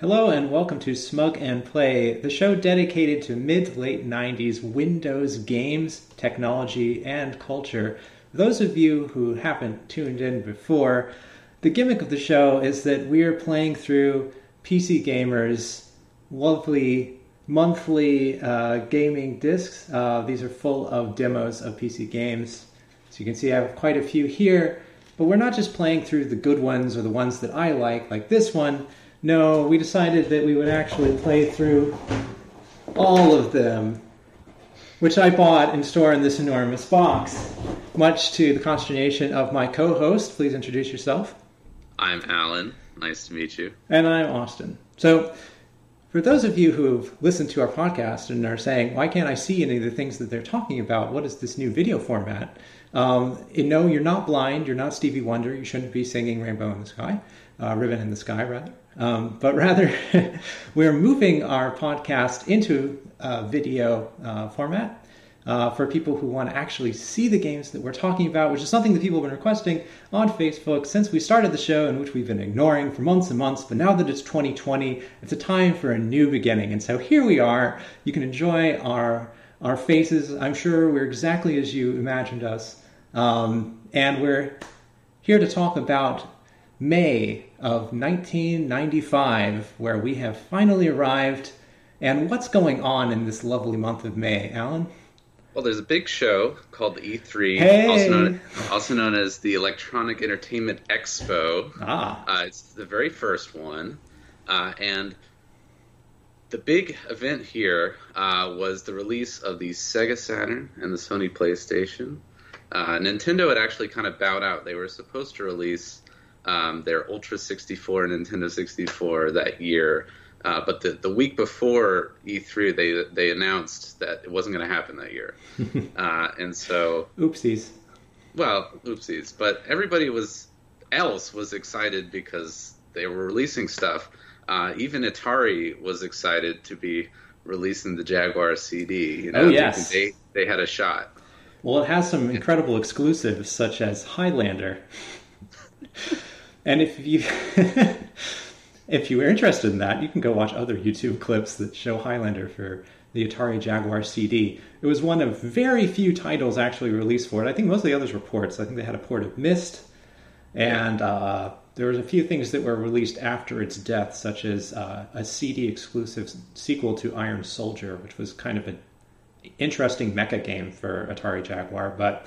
Hello and welcome to Smug and Play, the show dedicated to mid late 90s Windows games, technology, and culture. For those of you who haven't tuned in before, the gimmick of the show is that we're playing through PC Gamer's lovely monthly uh, gaming discs. Uh, these are full of demos of PC games. So you can see I have quite a few here, but we're not just playing through the good ones or the ones that I like, like this one. No, we decided that we would actually play through all of them, which I bought and store in this enormous box, much to the consternation of my co host. Please introduce yourself. I'm Alan. Nice to meet you. And I'm Austin. So, for those of you who've listened to our podcast and are saying, why can't I see any of the things that they're talking about? What is this new video format? Um, no, you're not blind. You're not Stevie Wonder. You shouldn't be singing Rainbow in the Sky, uh, Ribbon in the Sky, rather. Um, but rather, we're moving our podcast into video uh, format uh, for people who want to actually see the games that we're talking about, which is something that people have been requesting on Facebook since we started the show, and which we've been ignoring for months and months. But now that it's 2020, it's a time for a new beginning. And so here we are. You can enjoy our our faces. I'm sure we're exactly as you imagined us, um, and we're here to talk about May of 1995, where we have finally arrived. And what's going on in this lovely month of May, Alan? Well, there's a big show called the E3, Hey! also, known, also known as the Electronic Entertainment Expo. Ah, Uh, it's the very first one, uh, and the big event here uh, was the release of the Sega Saturn and the Sony PlayStation. Uh, Nintendo had actually kind of bowed out. They were supposed to release um, their Ultra 64 and Nintendo 64 that year, uh, but the, the week before E3, they they announced that it wasn't going to happen that year, uh, and so oopsies. well, oopsies. But everybody was else was excited because they were releasing stuff. Uh, even Atari was excited to be releasing the Jaguar CD. You know, Oh, yes. they they had a shot. Well, it has some incredible exclusives such as Highlander. and if you if you are interested in that, you can go watch other YouTube clips that show Highlander for the Atari Jaguar CD. It was one of very few titles actually released for it. I think most of the others were ports. I think they had a port of Myst, and uh, there was a few things that were released after its death, such as uh, a CD exclusive sequel to Iron Soldier, which was kind of an interesting mecha game for Atari Jaguar. But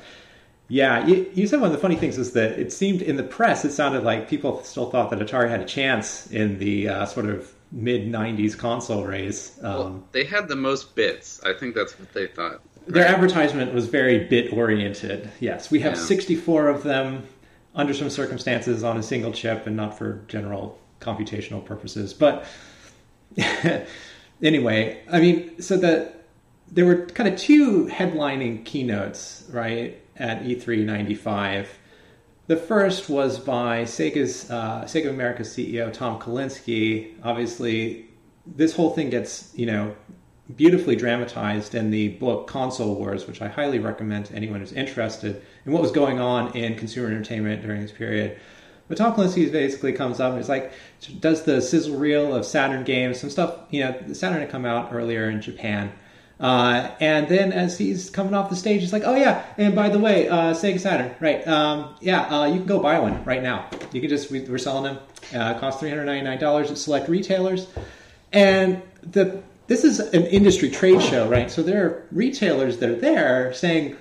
yeah, you, you said one of the funny things is that it seemed in the press, it sounded like people still thought that Atari had a chance in the uh, sort of mid 90s console race. Um, Well, they had the most bits. I think that's what they thought. their advertisement was very bit oriented. Yes, we have Yeah. 64 of them under some circumstances on a single chip and not for general computational purposes. But anyway, I mean, so that there were kind of two headlining keynotes, right, at E E3 95. The first was by Sega's uh, Sega America CEO Tom Kalinske. Obviously, this whole thing gets you know beautifully dramatized in the book Console Wars, which I highly recommend to anyone who's interested in what was going on in consumer entertainment during this period. But Tom Kalinske basically comes up and is like, does the sizzle reel of Saturn games, some stuff, you know, Saturn had come out earlier in Japan. Uh, and then as he's coming off the stage, he's like, oh yeah, and by the way, uh, Sega Saturn, right? Um, yeah, uh, you can go buy one right now. You can just, we, we're selling them. Uh, it costs $399 at select retailers. And the this is an industry trade show, right? So there are retailers that are there saying,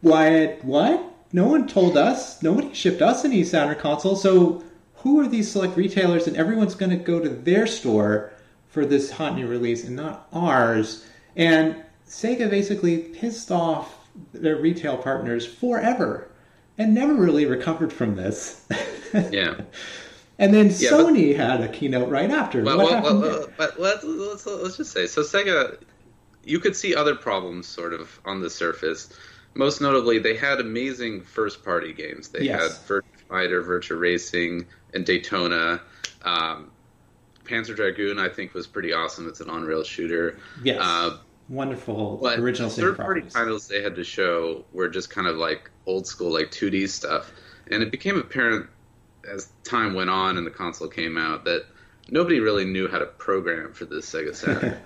"Why? What? No one told us. Nobody shipped us any Saturn console. So who are these select retailers? And everyone's going to go to their store for this hot new release and not ours." And Sega basically pissed off their retail partners forever and never really recovered from this. Yeah. and then Yeah, but- Sony had a keynote right after. Well, what well, well, but let's, let's let's just say so. Sega, you could see other problems sort of on the surface. Most notably, they had amazing first-party games. They Yes. had Virtua Fighter, Virtua Racing, and Daytona. Um, Panzer Dragoon, I think, was pretty awesome. It's an on-rail shooter. Yes. Uh, Wonderful but original third-party properties. titles they had to show were just kind of like old school, like 2D stuff. And it became apparent as time went on and the console came out that nobody really knew how to program for this Sega Saturn.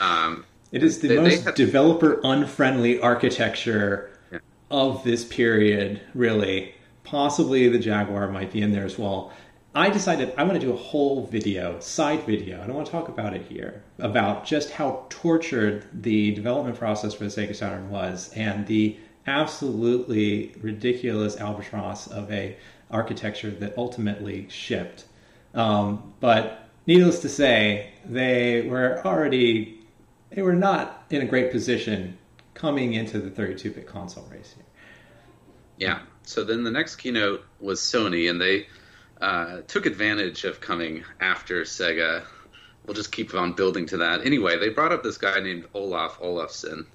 um, it is the they- they most had- developer unfriendly architecture Yeah. of this period, really. Possibly the Jaguar might be in there as well. I decided I want to do a whole video, side video. I don't want to talk about it here, about just how tortured the development process for the Sega Saturn was and the absolutely ridiculous albatross of a architecture that ultimately shipped. Um, but needless to say, they were already they were not in a great position coming into the 32-bit console race. Here. Yeah. So then the next keynote was Sony, and they uh, took advantage of coming after Sega. We'll just keep on building to that. Anyway, they brought up this guy named Olaf Olafsson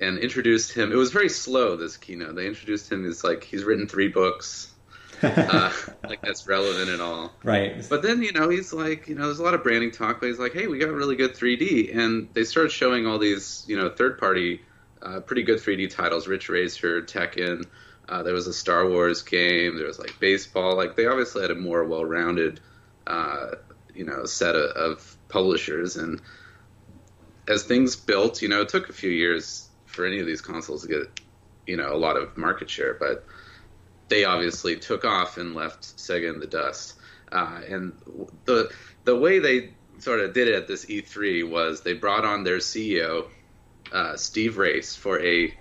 and introduced him. It was very slow, this keynote. They introduced him as like he's written three books, uh, like that's relevant at all. Right. But then, you know, he's like, you know, there's a lot of branding talk, but he's like, hey, we got really good 3D. And they started showing all these, you know, third party, uh, pretty good 3D titles Ridge Racer, Tekken. Uh, there was a Star Wars game. There was like baseball. Like they obviously had a more well rounded, uh, you know, set of, of publishers. And as things built, you know, it took a few years for any of these consoles to get, you know, a lot of market share. But they obviously took off and left Sega in the dust. Uh, and the the way they sort of did it at this E3 was they brought on their CEO uh, Steve Race for a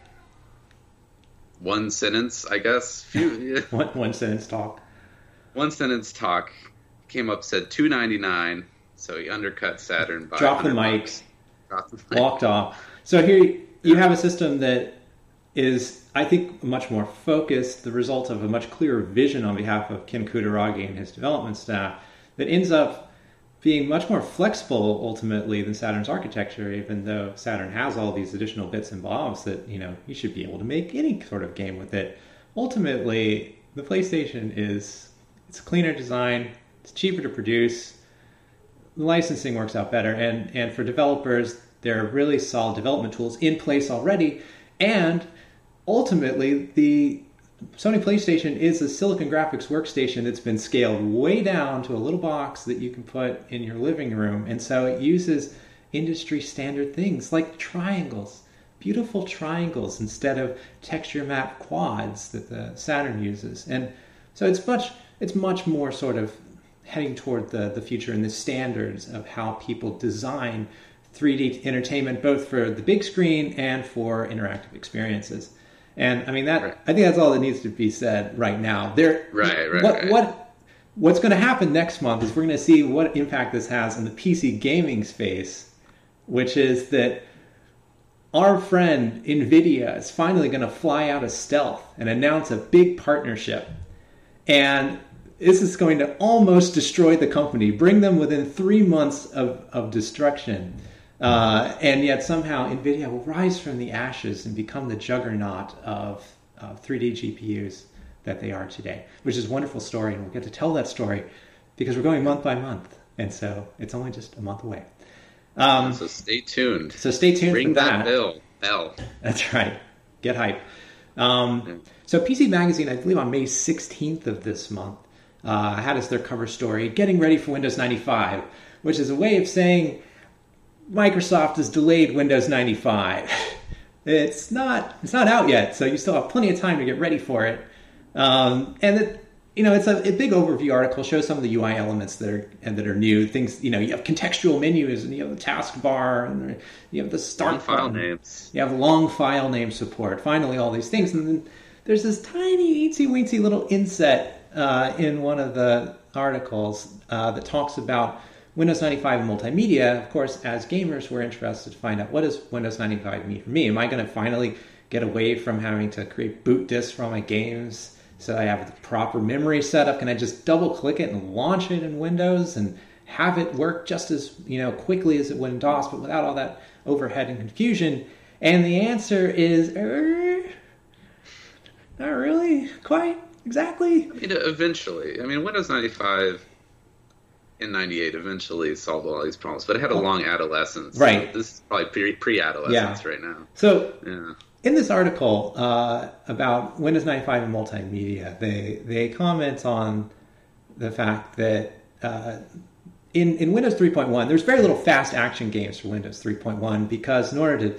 one sentence, I guess, few, One, one sentence talk. one sentence talk. Came up said two ninety nine, so he undercut Saturn by Drop the 100 mic. Drop the mic. walked off. So here you have a system that is, I think, much more focused, the result of a much clearer vision on behalf of Ken Kutaragi and his development staff, that ends up being much more flexible ultimately than Saturn's architecture, even though Saturn has all these additional bits and bobs that, you know, you should be able to make any sort of game with it. Ultimately, the PlayStation is it's cleaner design, it's cheaper to produce, the licensing works out better and and for developers there are really solid development tools in place already and ultimately the Sony PlayStation is a Silicon Graphics workstation that's been scaled way down to a little box that you can put in your living room and so it uses industry standard things like triangles beautiful triangles instead of texture map quads that the Saturn uses and so it's much it's much more sort of heading toward the, the future and the standards of how people design 3D entertainment, both for the big screen and for interactive experiences. And I mean that Right. I think that's all that needs to be said right now. There, Right, right, What right. what what's going to happen next month is we're going to see what impact this has in the PC gaming space, which is that our friend Nvidia is finally going to fly out of stealth and announce a big partnership. And this is going to almost destroy the company, bring them within three months of, of destruction. Uh, and yet somehow NVIDIA will rise from the ashes and become the juggernaut of, of 3D GPUs that they are today, which is a wonderful story. And we'll get to tell that story because we're going month by month. And so it's only just a month away. Um, So stay tuned. so stay tuned Ring for that bell. Bell. that's right. Get hype. Um, so, PC Magazine, I believe on May 16th of this month, uh, had as their cover story "Getting Ready for Windows 95," which is a way of saying Microsoft has delayed Windows 95. it's not it's not out yet, so you still have plenty of time to get ready for it. Um, and it, you know, it's a, a big overview article. Shows some of the UI elements that are and that are new. Things you know, you have contextual menus, and you have the taskbar, and you have the start Long file names. You have long file name support. Finally, all these things, and then there's this tiny, eensy weensy little inset uh, in one of the articles uh, that talks about Windows 95 and multimedia. Of course, as gamers, we're interested to find out what does Windows 95 mean for me. Am I going to finally get away from having to create boot disks for all my games? So I have the proper memory setup. Can I just double click it and launch it in Windows and have it work just as you know quickly as it would in DOS, but without all that overhead and confusion? And the answer is, er, not really, quite exactly. I mean, eventually. I mean, Windows 95 and 98 eventually solved all these problems, but it had a long adolescence. So Right. this is probably pre pre adolescence right now. So Yeah. in this article uh, about Windows 95 and multimedia, they they comment on the fact that uh, in, in Windows 3.1, there's very little fast action games for Windows 3.1 because in order to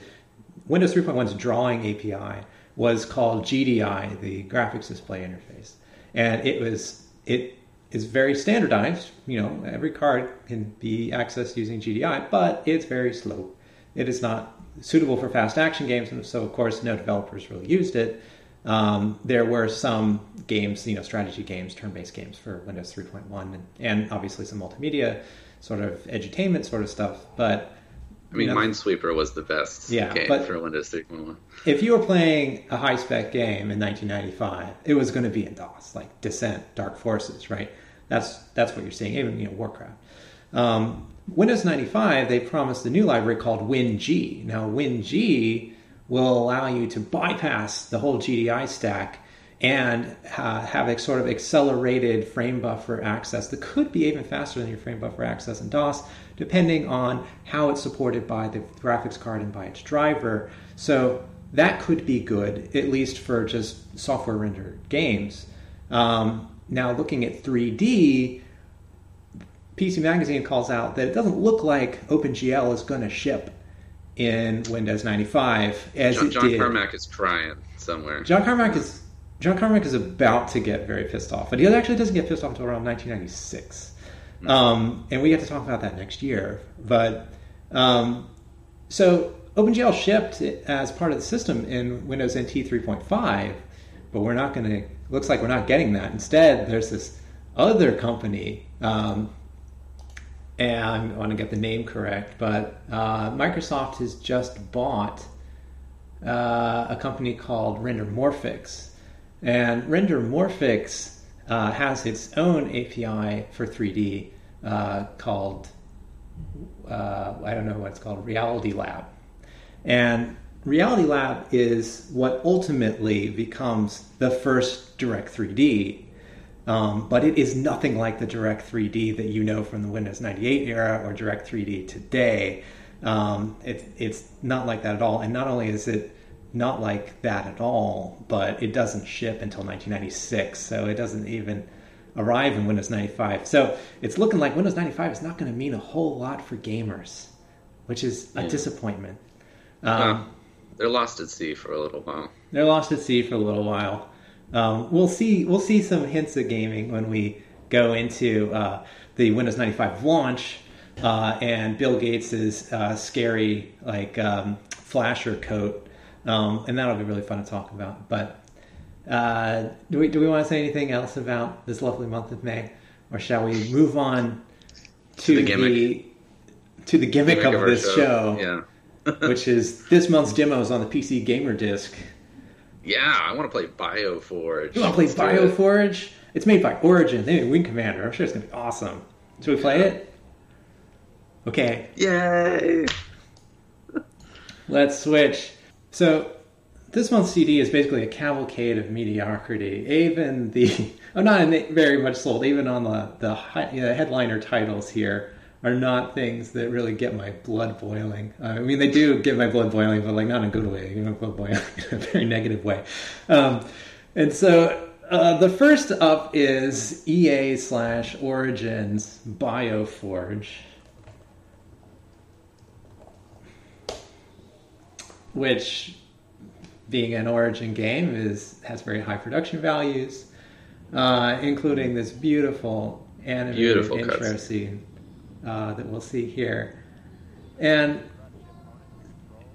Windows 3.1's drawing API was called GDI, the graphics display interface, and it was it is very standardized. You know, every card can be accessed using GDI, but it's very slow. It is not suitable for fast action games, and so of course no developers really used it. Um, there were some games, you know, strategy games, turn-based games for Windows 3.1, and, and obviously some multimedia sort of edutainment sort of stuff. But I mean, you know, Minesweeper was the best yeah, game for Windows 3.1. If you were playing a high spec game in 1995, it was going to be in DOS, like Descent, Dark Forces, right? That's that's what you're seeing. Even you know Warcraft. Um, Windows 95, they promised a new library called WinG. Now, WinG will allow you to bypass the whole GDI stack and uh, have a sort of accelerated frame buffer access that could be even faster than your frame buffer access in DOS, depending on how it's supported by the graphics card and by its driver. So that could be good, at least for just software rendered games. Um, now, looking at 3D, PC Magazine calls out that it doesn't look like OpenGL is going to ship in Windows 95 as John, it John did. Carmack is crying somewhere. John Carmack is John Carmack is about to get very pissed off, but he actually doesn't get pissed off until around 1996, mm-hmm. Um, and we get to talk about that next year. But um, so OpenGL shipped as part of the system in Windows NT 3.5, but we're not going to. Looks like we're not getting that. Instead, there's this other company um, and I want to get the name correct, but uh, Microsoft has just bought uh, a company called RenderMorphics, and RenderMorphics uh, has its own API for 3D uh, called uh, I don't know what it's called, Reality Lab, and Reality Lab is what ultimately becomes the first Direct 3D um, but it is nothing like the Direct 3D that you know from the Windows 98 era or Direct 3D today. Um, it, it's not like that at all. And not only is it not like that at all, but it doesn't ship until 1996. So it doesn't even arrive in Windows 95. So it's looking like Windows 95 is not going to mean a whole lot for gamers, which is a yeah. disappointment. Um, they're lost at sea for a little while. They're lost at sea for a little while. Um, we'll see. We'll see some hints of gaming when we go into uh, the Windows 95 launch uh, and Bill Gates's uh, scary like um, flasher coat, um, and that'll be really fun to talk about. But uh, do we do we want to say anything else about this lovely month of May, or shall we move on to, to the, the, to the gimmick, gimmick of, of this show, show yeah. which is this month's demos on the PC Gamer Disc. Yeah, I want to play Bioforge. You want to play Bioforge? It. It's made by Origin. They made Wing Commander. I'm sure it's gonna be awesome. Should we play it? Okay. Yay! Let's switch. So this month's CD is basically a cavalcade of mediocrity. Even the I'm not very much sold. Even on the the, high, headliner titles here are not things that really get my blood boiling. Uh, I mean, they do get my blood boiling, but like not in a good way. You know, blood boiling in a very negative way. Um, and so uh, the first up is EA slash Origins Bioforge, which, being an Origin game, is has very high production values, uh, including this beautiful animated beautiful intro scene uh, that we'll see here. And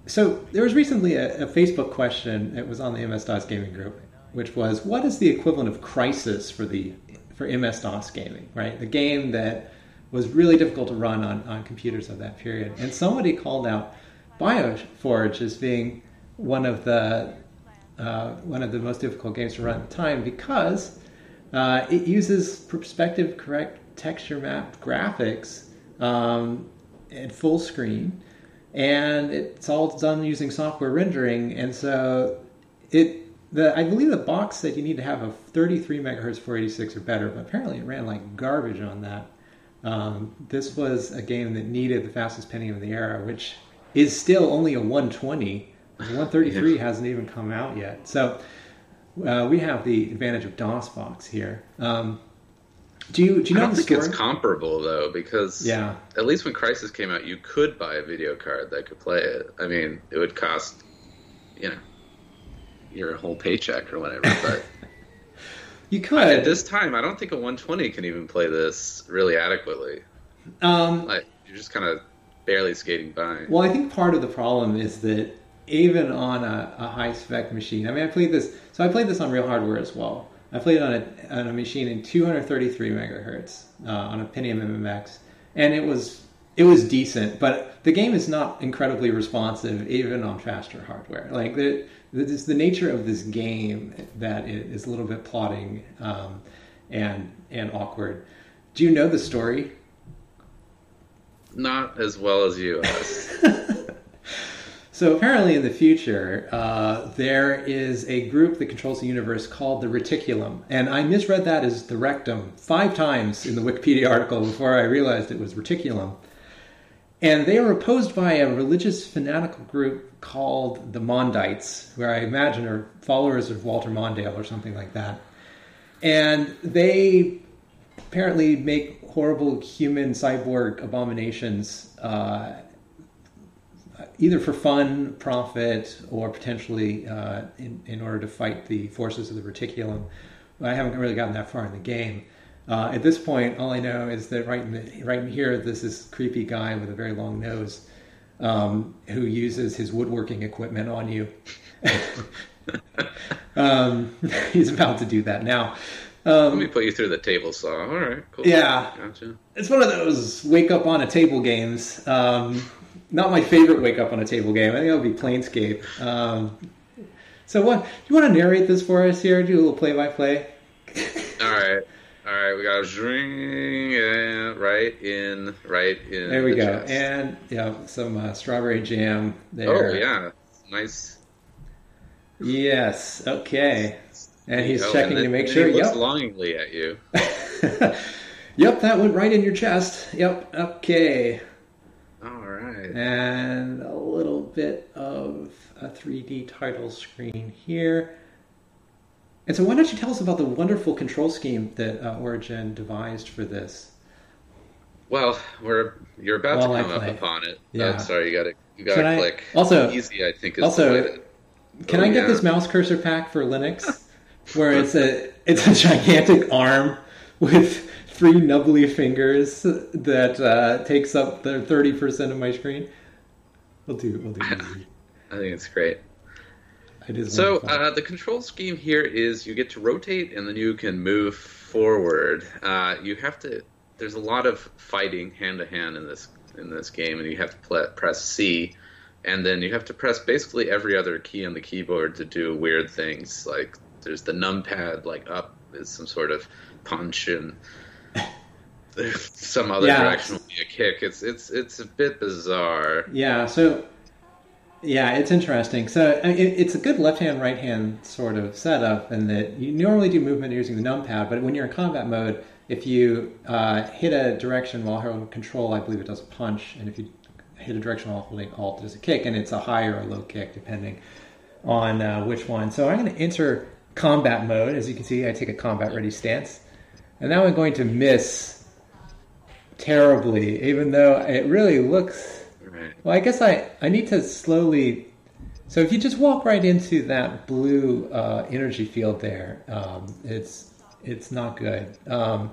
so there was recently a, a Facebook question. It was on the MS DOS gaming group, which was, "What is the equivalent of Crysis for the for MS DOS gaming? Right, the game that was really difficult to run on, on computers of that period." And somebody called out Bioforge as being one of the uh, one of the most difficult games to run at the time because uh, it uses perspective correct texture map graphics um, full screen, and it's all done using software rendering. And so it, the I believe the box said you need to have a 33 megahertz 486 or better, but apparently it ran like garbage on that. Um, this was a game that needed the fastest Pentium of the era, which is still only a 120. The 133 hasn't even come out yet. So uh, we have the advantage of DOSBox here. Um, Do you do you I don't think story? it's comparable though, because yeah, at least when Crysis came out, you could buy a video card that could play it. I mean, it would cost, you know, your whole paycheck or whatever. But you could. at this time, I don't think a 120 can even play this really adequately. um, Like you're just kind of barely skating by. Well, I think part of the problem is that even on a, a high spec machine, I mean, I played this, so I played this on real hardware as well. I played it on a, on a machine in 233 megahertz uh, on a Pentium MMX, and it was it was decent, but the game is not incredibly responsive even on faster hardware. Like the it's the nature of this game that it is a little bit plotting um, and and awkward. Do you know the story? Not as well as you. So apparently, in the future, uh, there is a group that controls the universe called the Reticulum, and I misread that as the Rectum five times in the Wikipedia article before I realized it was Reticulum. And they are opposed by a religious fanatical group called the Mondites, where I imagine are followers of Walter Mondale or something like that. And they apparently make horrible human cyborg abominations uh, either for fun, profit, or potentially uh, in, in order to fight the forces of the reticulum. I haven't really gotten that far in the game. Uh, at this point, all I know is that right in, the, right in here, this is creepy guy with a very long nose um, who uses his woodworking equipment on you. um, he's about to do that now. Let me put you through the table saw. All right, cool. Yeah. gotcha. It's one of those wake up on a table games. Um, not my favorite wake up on a table game. I think it'll be Planescape. Um, so, what do you want to narrate this for us here? Do a little play by play. All right, all right. We got a ring right in, right in. There we the go, chest. and yeah, some uh, strawberry jam oh there. yeah, nice. Yes. Okay. And he's Oh, checking then- to make sure. He looks Yep. longingly at you. yep. That went right in your chest. Yep. Okay. All right. and a little bit of a 3D title screen here. And so, why don't you tell us about the wonderful control scheme that uh, Origin devised for this? Well, we're you're about While to come up upon it. Yeah. Oh, sorry, you got to you got to click. also- easy, I think is also, the way to, Can Oh, I get yeah. this mouse cursor pack for Linux, where it's a it's a gigantic arm with three nubbly fingers that uh, takes up the thirty percent of my screen? We'll do. We'll do. I think it's great. It is So uh, the control scheme here is you get to rotate and then you can move forward. Uh, you have to. There's a lot of fighting hand to hand in this in this game, and you have to pl- press C, and then you have to press basically every other key on the keyboard to do weird things. Like there's the numpad, like up is some sort of punch, and some other Yeah. direction will be a kick. It's it's it's a bit bizarre. Yeah, so yeah, it's interesting. So it, it's a good left-hand, right-hand sort of setup, in that you normally do movement using the numpad, but when you're in combat mode, if you uh, hit a direction while holding control, I believe it does a punch, and if you hit a direction while holding alt, it does a kick, and it's a high or a low kick depending on uh, which one. So I'm going to enter combat mode. As you can see, I take a combat ready stance, and now I'm going to miss terribly, even though it really looks. Well, I guess I, I need to slowly. So if you just walk right into that blue uh, energy field there, um, it's it's not good. Um,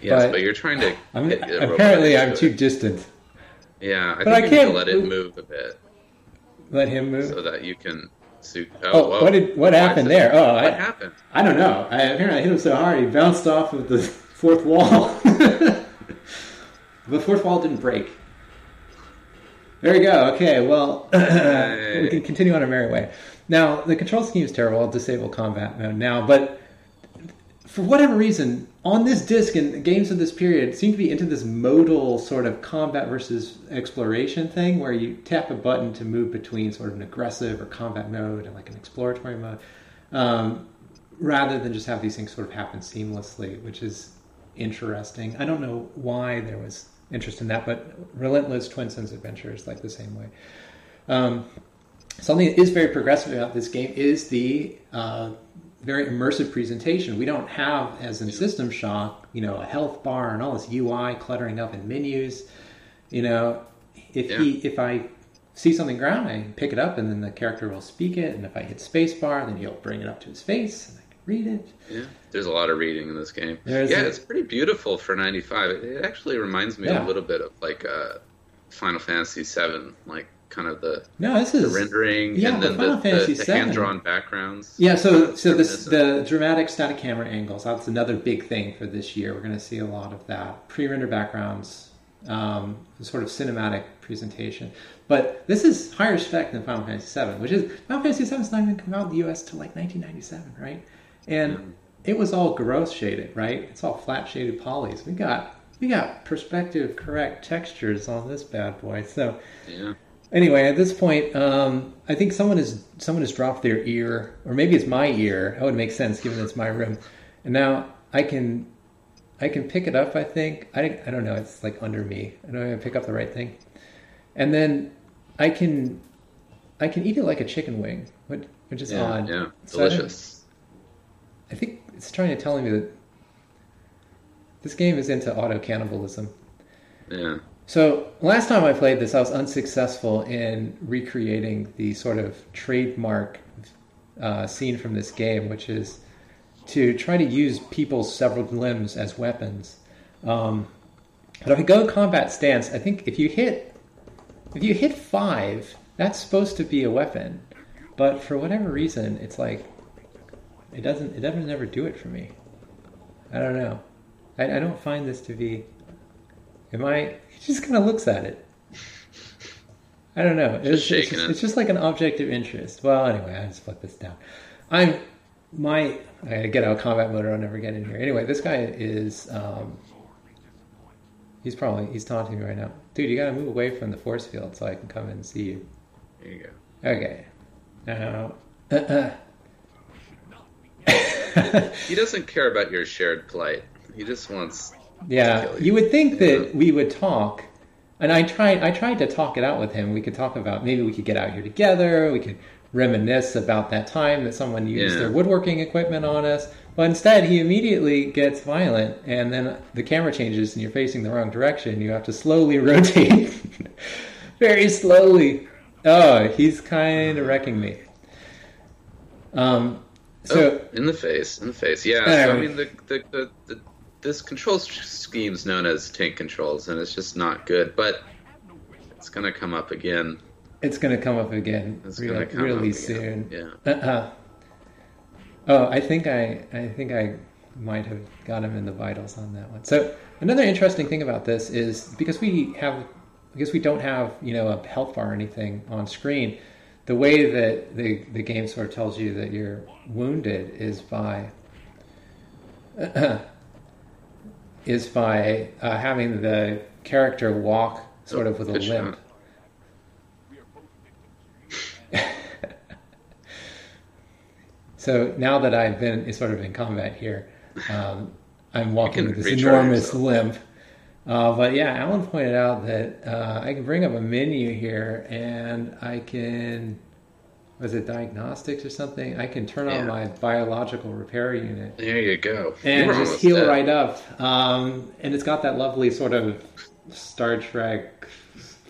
Yes, But- but, you're trying to. I'm, hit the robot apparently, I'm too distant. Yeah, I But think I you need to can't let it move a bit Let him move. so that you can Oh, Oh, what did what happened there? Oh, what I, happened? I don't know. I apparently I hit him so hard he bounced off of the fourth wall. the fourth wall didn't break. There we go. Okay, well, we can continue on our merry way. Now, the control scheme is terrible. I'll disable combat mode now, but for whatever reason, on this disc and games of this period seem to be into this modal sort of combat versus exploration thing where you tap a button to move between sort of an aggressive or combat mode and like an exploratory mode, um, rather than just have these things sort of happen seamlessly, which is interesting. I don't know why there was interest in that, but Relentless Twinsen's Adventure is like the same way. Um, something that is very progressive about this game is the uh, very immersive presentation. We don't have, as in System Shock, you know, a health bar and all this UI cluttering up in menus. You know, if Yeah. he if I see something ground, I pick it up and then the character will speak it, and if I hit spacebar, then he'll bring it up to his face and I can read it. Yeah, there's a lot of reading in this game. There's yeah, a- it's pretty beautiful for '95. It, it actually reminds me Yeah. a little bit of like uh, Final Fantasy VII, like kind of the, No, this is rendering yeah, and then the, the, the VII hand-drawn backgrounds. Yeah, so so this the dramatic static camera angles. That's another big thing for this year. We're going to see a lot of that pre-render backgrounds, um, sort of cinematic presentation. But this is higher spec than Final Fantasy VII, which is Final Fantasy VII is not even come out in the U.S. till like 1997, right? And it was all gross shaded, right? It's all flat shaded polys. We got we got perspective correct textures on this bad boy. So yeah. Anyway, at this point, um, I think someone has someone has dropped their ear, or maybe it's my ear. That would make sense given it's my room. And now I can I can pick it up. I think I I don't know. It's like under me. I don't know if I pick up the right thing. And then I can I can eat it like a chicken wing, which, which is Yeah, odd. yeah, So I delicious. I think it's trying to tell me that this game is into auto cannibalism. Yeah, So last time I played this, I was unsuccessful in recreating the sort of trademark uh, scene from this game, which is to try to use people's severed limbs as weapons. Um, but if I go combat stance, I think if you hit if you hit five, that's supposed to be a weapon. But for whatever reason, it's like it doesn't it doesn't never do it for me. I don't know. I, I don't find this to be Am I? He just kind of looks at it. I don't know. It's, it's, just, it. it's just like an object of interest. Well, anyway, I just put this down. I'm my. I gotta get out of combat mode or I'll never get in here. Anyway, this guy is. Um, he's probably he's taunting me right now, dude. You gotta move away from the force field so I can come in and see you. there you go. Okay. Now. Uh-uh. He doesn't care about your shared plight. He just wants. Yeah, you. would think that we would talk, and I tried. I tried to talk it out with him. We could talk about maybe we could get out here together. We could reminisce about that time that someone used Yeah. their woodworking equipment on us. But instead, he immediately gets violent, and then the camera changes, and you're facing the wrong direction. You have to slowly rotate, very slowly. Oh, he's kind of wrecking me. Um. So oh, in the face, in the face. Yeah. So, I mean, the, the, the, the this control scheme is known as tank controls, and it's just not good. But it's gonna come up again. it's going to come up again It's gonna come really up soon. again. Yeah. Uh-uh. Oh, I think I, I think I might have got him in the vitals on that one. So another interesting thing about this is because we have, because we don't have you know a health bar or anything on screen, the way that the the game sort of tells you that you're wounded is by uh, is by uh, having the character walk sort of with a limp. So now that I've been sort of in combat here, um, I'm walking with this enormous yourself. limp. Uh, but yeah, Alan pointed out that uh, I can bring up a menu here and I can, was it diagnostics or something? I can turn on my biological repair unit There you go. You and were just heal dead. right up. Um, and it's got that lovely sort of Star Trek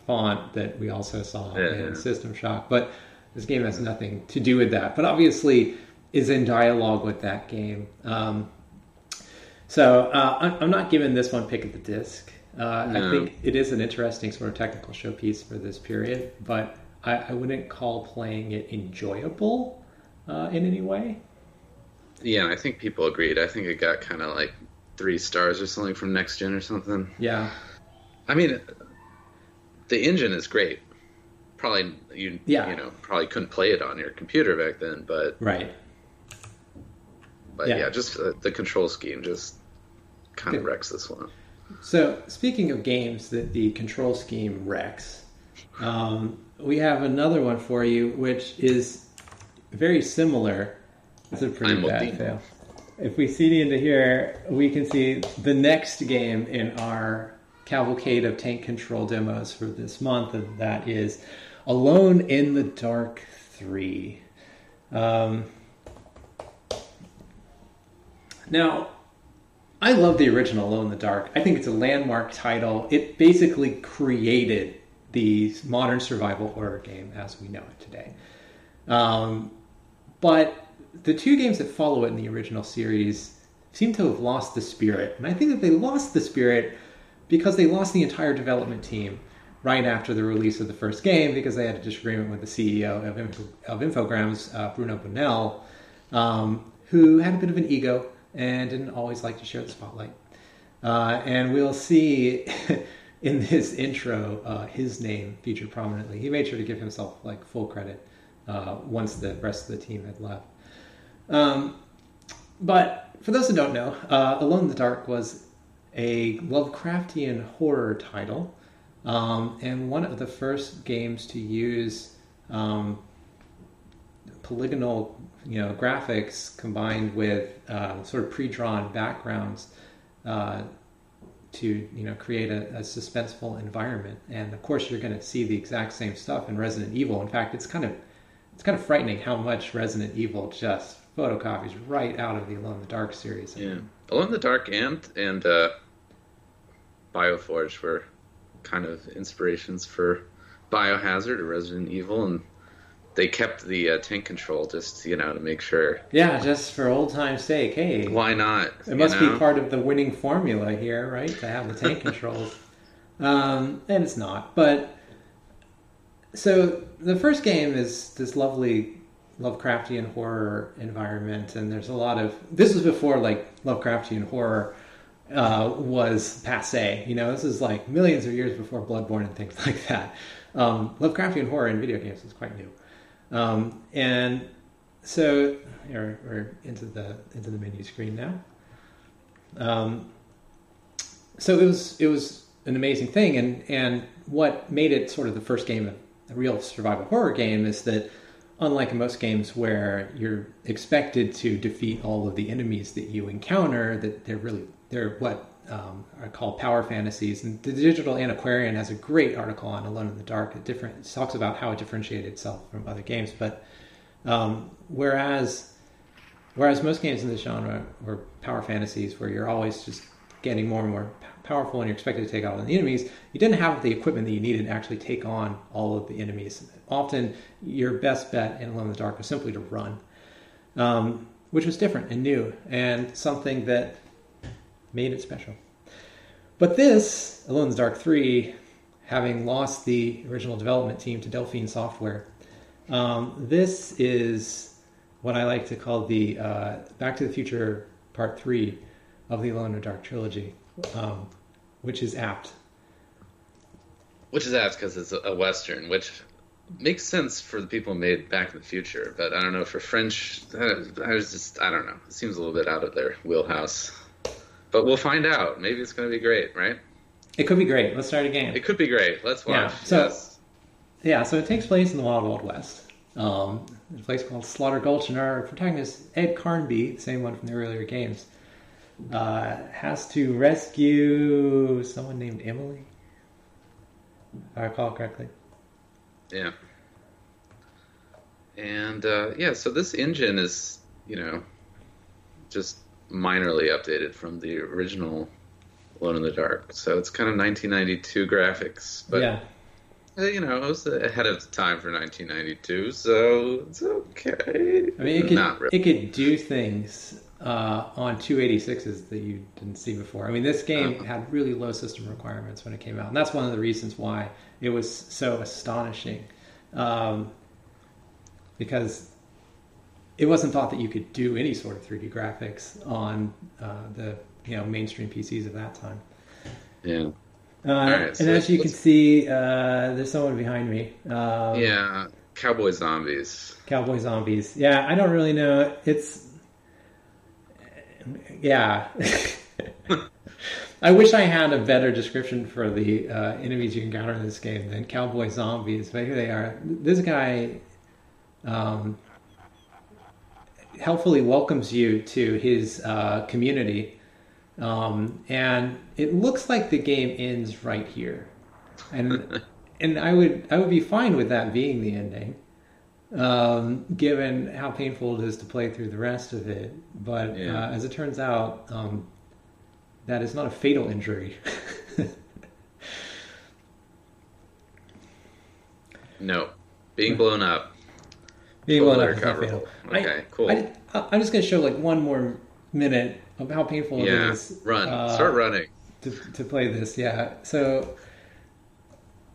font that we also saw Yeah, in. System Shock. But this game has nothing to do with that. But obviously is in dialogue with that game. Um, so uh, I'm- not giving this one pick at the disc. Uh, I think it is an interesting sort of technical showpiece for this period, but I, I wouldn't call playing it enjoyable uh, in any way. Yeah, I think people agreed. I think it got kind of like three stars or something from Next Gen or something. Yeah, I mean, the engine is great. Probably you Yeah. you know probably couldn't play it on your computer back then, but right. but Yeah. yeah, just uh, the control scheme just kind of wrecks this one. So, speaking of games that the control scheme wrecks, um, we have another one for you, which is very similar. It's a pretty I'm bad fail. If we CD into here, we can see the next game in our cavalcade of tank control demos for this month, and that is Alone in the Dark 3. Um, Now, I love the original Alone in the Dark. I think it's a landmark title. It basically created the modern survival horror game as we know it today. Um, but the two games that follow it in the original series seem to have lost the spirit. And I think that they lost the spirit because they lost the entire development team right after the release of the first game because they had a disagreement with the CEO of, Info, of Infogrames, uh, Bruno Bonnell, um, who had a bit of an ego and didn't always like to share the spotlight. Uh, and we'll see in this intro uh, his name featured prominently. He made sure to give himself like full credit uh, once the rest of the team had left. Um, but for those who don't know, uh, Alone in the Dark was a Lovecraftian horror title um, and one of the first games to use um, polygonal, you know, graphics combined with uh, sort of pre-drawn backgrounds uh, to you know create a, a, suspenseful environment. And of course, you're going to see the exact same stuff in Resident Evil. In fact, it's kind of it's kind of frightening how much Resident Evil just photocopies right out of the Alone in the Dark series. Yeah, Alone in the Dark and and uh, Bioforge were kind of inspirations for Biohazard or Resident Evil, and they kept the uh, tank control just you know to make sure. Yeah, just for old time's sake. Hey, why not? It must know? be part of the winning formula here, right? To have the tank controls, um, and it's not. But so the first game is this lovely Lovecraftian horror environment, and there's a lot of. This was before like Lovecraftian horror uh, was passe. You know, this is like millions of years before Bloodborne and things like that. Um, Lovecraftian horror in video games is quite new, um, and so we're, into the into the menu screen now. Um, so it was it was an amazing thing, and and what made it sort of the first game, a real survival horror game, is that unlike most games where you're expected to defeat all of the enemies that you encounter, that they're really they're what um, are called power fantasies. And the Digital Antiquarian has a great article on Alone in the Dark. It different it talks about how it differentiated itself from other games. But um, whereas whereas most games in this genre were power fantasies, where you're always just getting more and more powerful and you're expected to take out all the enemies, you didn't have the equipment that you needed to actually take on all of the enemies. Often, your best bet in Alone in the Dark was simply to run, um, which was different and new and something that made it special. But this, Alone in the Dark 3, having lost the original development team to Delphine Software, um, this is what I like to call the uh, Back to the Future Part 3 of the Alone in the Dark trilogy, um, which is apt. Which is apt because it's a Western, which makes sense for the people made Back in the Future, but I don't know for French. I was just I don't know. It seems a little bit out of their wheelhouse. But we'll find out. Maybe it's going to be great, right? It could be great. Let's start a game. It could be great. Let's watch. Yeah. So, yes. yeah. So it takes place in the Wild Wild West. Um, a place called Slaughter Gulch, and our protagonist Ed Carnby, the same one from the earlier games, uh, has to rescue someone named Emily. If I recall correctly. Yeah. And uh, yeah, so this engine is, you know, just minorly updated from the original Alone in the Dark. So it's kind of 1992 graphics, but yeah. Uh, you know, it was ahead of the time for 1992, so it's okay. I mean, it could, really. it could do things uh, on 286s that you didn't see before. I mean, this game uh-huh. had really low system requirements when it came out, and that's one of the reasons why it was so astonishing. Um, because it wasn't thought that you could do any sort of 3D graphics on uh, the you know mainstream PCs of that time. Yeah. Uh, right, so and as you can see, uh, there's someone behind me. Um, yeah, cowboy zombies. Cowboy zombies. Yeah, I don't really know. It's yeah. I wish I had a better description for the uh, enemies you encounter in this game than cowboy zombies, but here they are. This guy um, helpfully welcomes you to his uh, community. Um, and it looks like the game ends right here, and and I would I would be fine with that being the ending. um, given how painful it is to play through the rest of it. But Yeah. uh, as it turns out, um, that is not a fatal injury. No, being blown up. Being Totally blown up not recoverable. fatal. I- Okay, cool. I, I, am just going to show like one more minute of how painful it Yeah, is. run. uh, Start running. to, to play this. Yeah. So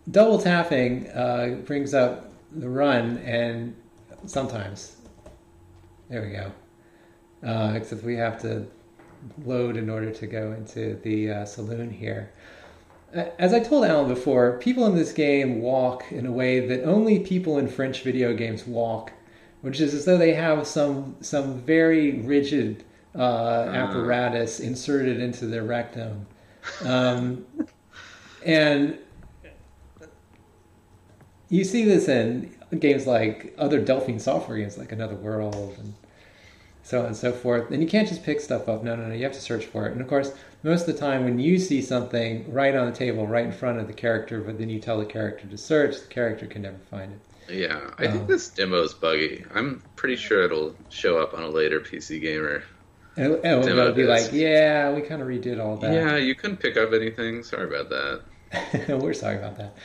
double tapping uh, brings up the run, and sometimes there we go. Uh, except we have to load in order to go into the uh, saloon here. As I told Alan before, people in this game walk in a way that only people in French video games walk, which is as though they have some some very rigid uh, apparatus inserted into their rectum, um, and you see this in games like other Delphine software games, like Another World and so on and so forth. And you can't just pick stuff up. No, no, no. You have to search for it. And of course, most of the time when you see something right on the table, right in front of the character, but then you tell the character to search, the character can never find it. Yeah, I Um, think this demo is buggy. I'm pretty sure it'll show up on a later PC gamer. And and it'll be like, yeah, we kind of redid all that. Yeah, you couldn't pick up anything. Sorry about that. We're sorry about that.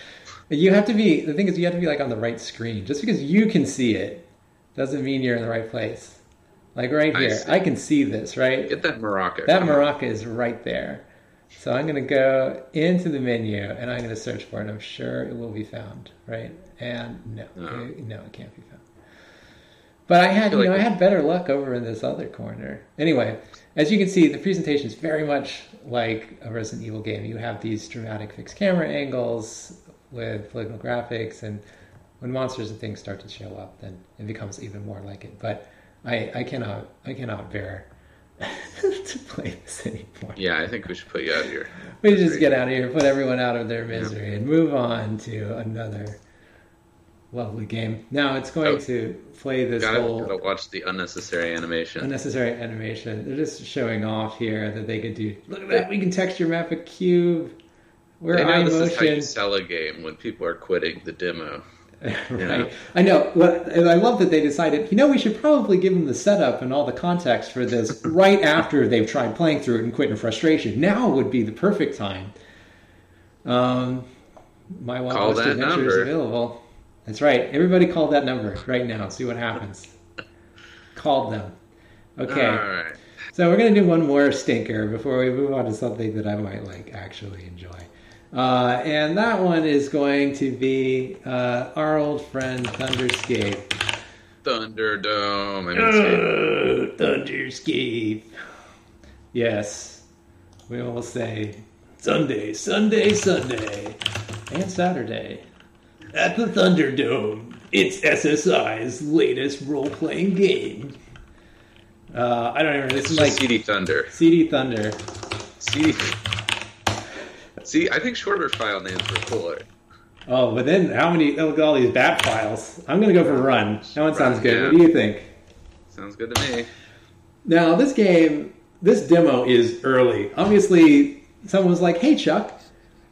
You have to be. The thing is, you have to be like on the right screen. Just because you can see it doesn't mean you're in the right place. Like right I here, see. I, can see this. Right, Get that maraca. that maraca is right there. So I'm going to go into the menu and I'm going to search for it. I'm sure it will be found. Right, and no, No. it- no, it can't be found. But I had, feel you know, like I had better luck over in this other corner. Anyway, as you can see, the presentation is very much like a Resident Evil game. You have these dramatic fixed camera angles with polygonal graphics, and when monsters and things start to show up, then it becomes even more like it. But I, I cannot, I cannot bear to play this anymore. Yeah, I think we should put you out here. We just get out of here, put everyone out of their misery, and move on to another lovely game. Now it's going Oh. to play this Gotta, whole gotta watch the unnecessary animation. unnecessary animation. They're just showing off here that they could do. Look at that! We can texture map a cube. We're They know high this is how you sell a game when people are quitting the demo. right. know? I know. And I love that they decided. You know, we should probably give them the setup and all the context for this right after they've tried playing through it and quit in frustration. Now would be the perfect time. Um, my Wild Call West Adventure is available. That's right. Everybody call that number right now. See what happens. Called them. Okay. All right. So we're going to do one more stinker before we move on to something that I might like actually enjoy. Uh, and that one is going to be uh, our old friend Thunderscape. Thunderdome. Oh, Thunderscape. Yes, we will say Sunday, Sunday, Sunday, and Saturday at the Thunderdome. It's SSI's latest role-playing game. Uh, I don't even. This it's is like CD Thunder. CD Thunder. CD. See, I think shorter file names were cooler. Oh, but then how many? Look at all these bat files. I'm gonna go for Run. That one sounds Run, good. yeah. What do you think? Sounds good to me. Now, this game, this demo is early. Obviously, someone was like, "Hey, Chuck,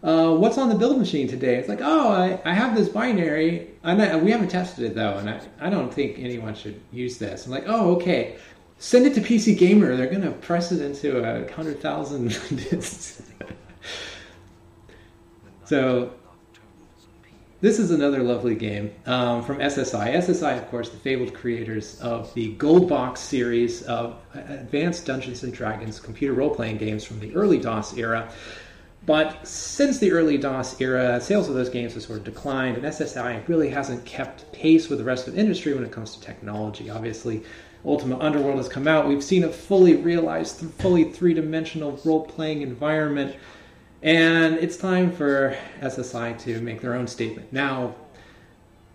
uh, what's on the build machine today?" It's like, "Oh, I, I have this binary. Know, we haven't tested it though, and I, I don't think anyone should use this." I'm like, "Oh, okay. Send it to PC Gamer. They're gonna press it into a hundred thousand discs." so this is another lovely game um, from SSI. SSI, of course, the fabled creators of the Gold Box series of advanced Dungeons and Dragons computer role playing games from the early DOS era. But since the early DOS era, sales of those games have sort of declined, and SSI really hasn't kept pace with the rest of the industry when it comes to technology. Obviously, Ultima Underworld has come out. We've seen a fully realized, fully three dimensional role playing environment. And it's time for SSI to make their own statement. Now,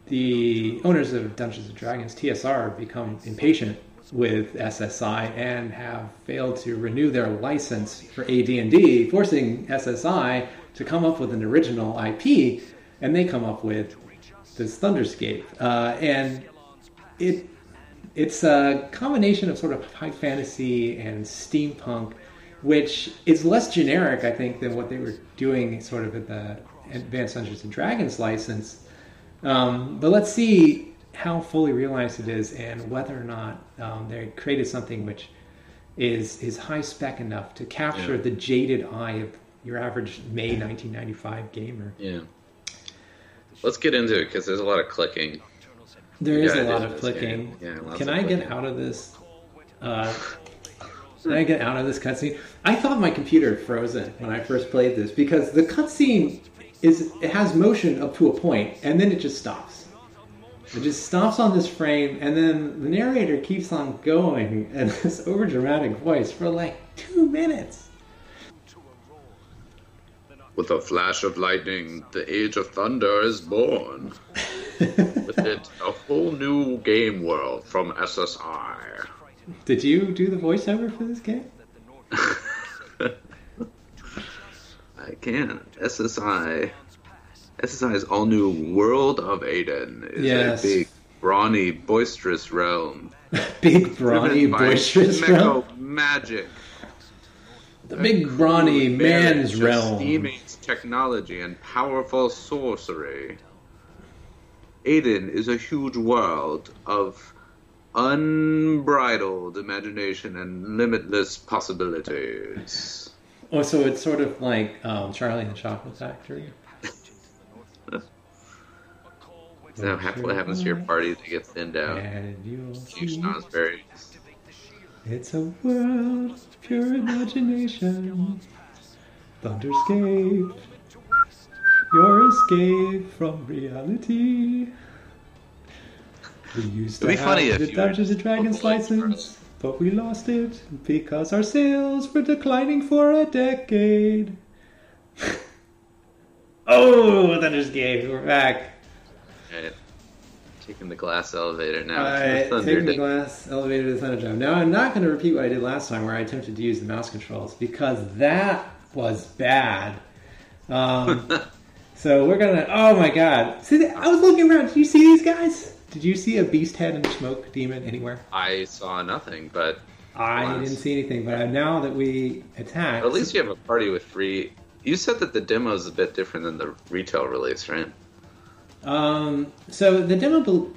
the owners of Dungeons and Dragons, TSR, have become impatient with SSI and have failed to renew their license for AD&D, forcing SSI to come up with an original IP, and they come up with this Thunderscape. Uh, and it it's a combination of sort of high fantasy and steampunk, which is less generic, I think, than what they were doing sort of at the Advanced Dungeons and Dragons license. Um, but let's see how fully realized it is and whether or not um, they created something which is is high spec enough to capture Yeah. the jaded eye of your average May 1995 gamer. Yeah. Let's get into it because there's a lot of clicking. There is a lot of clicking. game. Yeah, Can I get out of this? Uh, can I get out of this cutscene? I thought my computer had frozen when I first played this because the cutscene is it has motion up to a point and then it just stops. It just stops on this frame and then the narrator keeps on going in this overdramatic voice for like two minutes. With a flash of lightning, the age of thunder is born. With it, a whole new game world from SSI. Did you do the voiceover for this game? I can. SSI. SSI's all new World of Aden is Yes. a big, brawny, boisterous realm. Big brawny boisterous realm. magic. The big brawny man's realm. Steaming technology and powerful sorcery. Aden is a huge world of unbridled imagination and limitless possibilities. Oh, so it's sort of like um, Charlie and the Chocolate Factory. Is that hap- what happens to your party that gets thinned out? And you'll Huge see it's a world of pure imagination. Thunderscape, your escape from reality. We used to It'd be have funny if the Dungeons and Dragons license, but we lost it because our sales were declining for a decade. oh, Thunderscape, we're back. Right. Taking the glass elevator now. To the taking the glass elevator to the thunder drive. Now I'm not going to repeat what I did last time, where I attempted to use the mouse controls because that was bad. Um, so we're gonna. Oh my god! See, I was looking around. Did you see these guys? Did you see a beast head and smoke demon anywhere? I saw nothing, but I didn't see anything. But now that we attack, at least you have a party with free. You said that the demo is a bit different than the retail release, right? Um, so the demo, bel-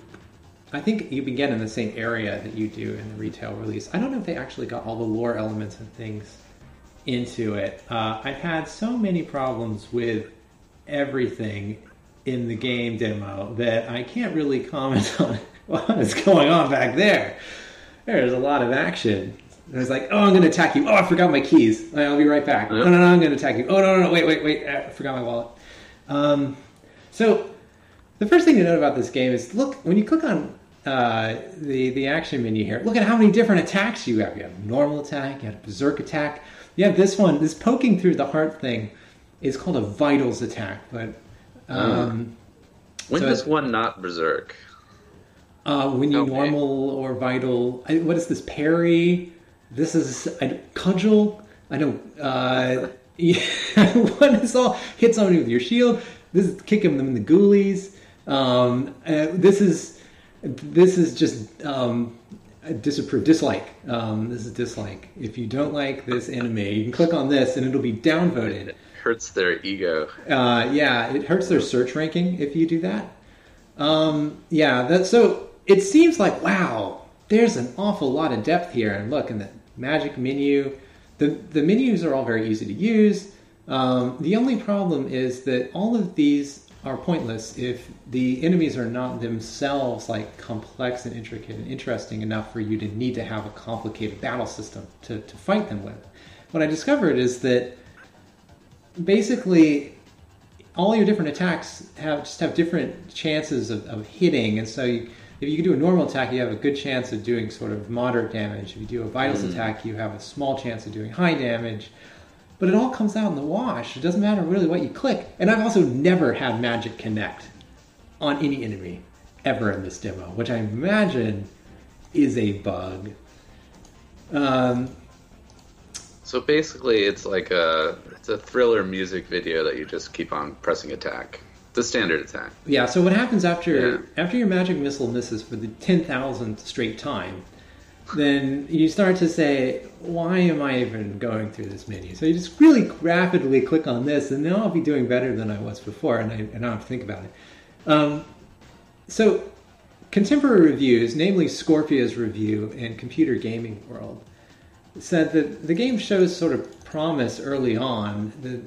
I think you begin in the same area that you do in the retail release. I don't know if they actually got all the lore elements and things into it. Uh, I've had so many problems with everything in the game demo that I can't really comment on what is going on back there. There's a lot of action. And it's like, oh, I'm going to attack you. Oh, I forgot my keys. I'll be right back. No, no, no, I'm going to attack you. Oh, no, no, no, wait, wait, wait. I forgot my wallet. Um, so the first thing to note about this game is look when you click on uh, the the action menu here. Look at how many different attacks you have. You have normal attack. You have berserk attack. You have this one. This poking through the heart thing is called a vitals attack. But um, When So- does one not berserk? uh, when you Okay. normal or vital, I, what is this parry? This is I, cudgel. I know. Uh, yeah, one is all hit somebody with your shield. This is kicking them in the ghoulies. Um, uh, this is this is just um, a disapprove dislike. Um, this is dislike. If you don't like this anime, you can click on this and it'll be downvoted. It hurts their ego. Uh, yeah, it hurts their search ranking if you do that. Um, yeah, that so it seems like wow, there's an awful lot of depth here. And look, in the magic menu, the the menus are all very easy to use. Um, the only problem is that all of these are pointless if the enemies are not themselves like complex and intricate and interesting enough for you to need to have a complicated battle system to, to fight them with. What I discovered is that basically all your different attacks have just have different chances of, of hitting, and so you, if you can do a normal attack, you have a good chance of doing sort of moderate damage. If you do a vitals hmm. attack, you have a small chance of doing high damage. But it all comes out in the wash. It doesn't matter really what you click. And I've also never had magic connect on any enemy ever in this demo, which I imagine is a bug. Um, So basically, it's like a it's a thriller music video that you just keep on pressing attack. The standard attack. Yeah. So what happens after Yeah. after your magic missile misses for the ten thousandth straight time? Then you start to say, "Why am I even going through this menu?" So you just really rapidly click on this, and now I'll be doing better than I was before, and I, and I don't have to think about it. Um, so contemporary reviews, namely Scorpia's review in Computer Gaming World, said that the game shows sort of promise early on. The,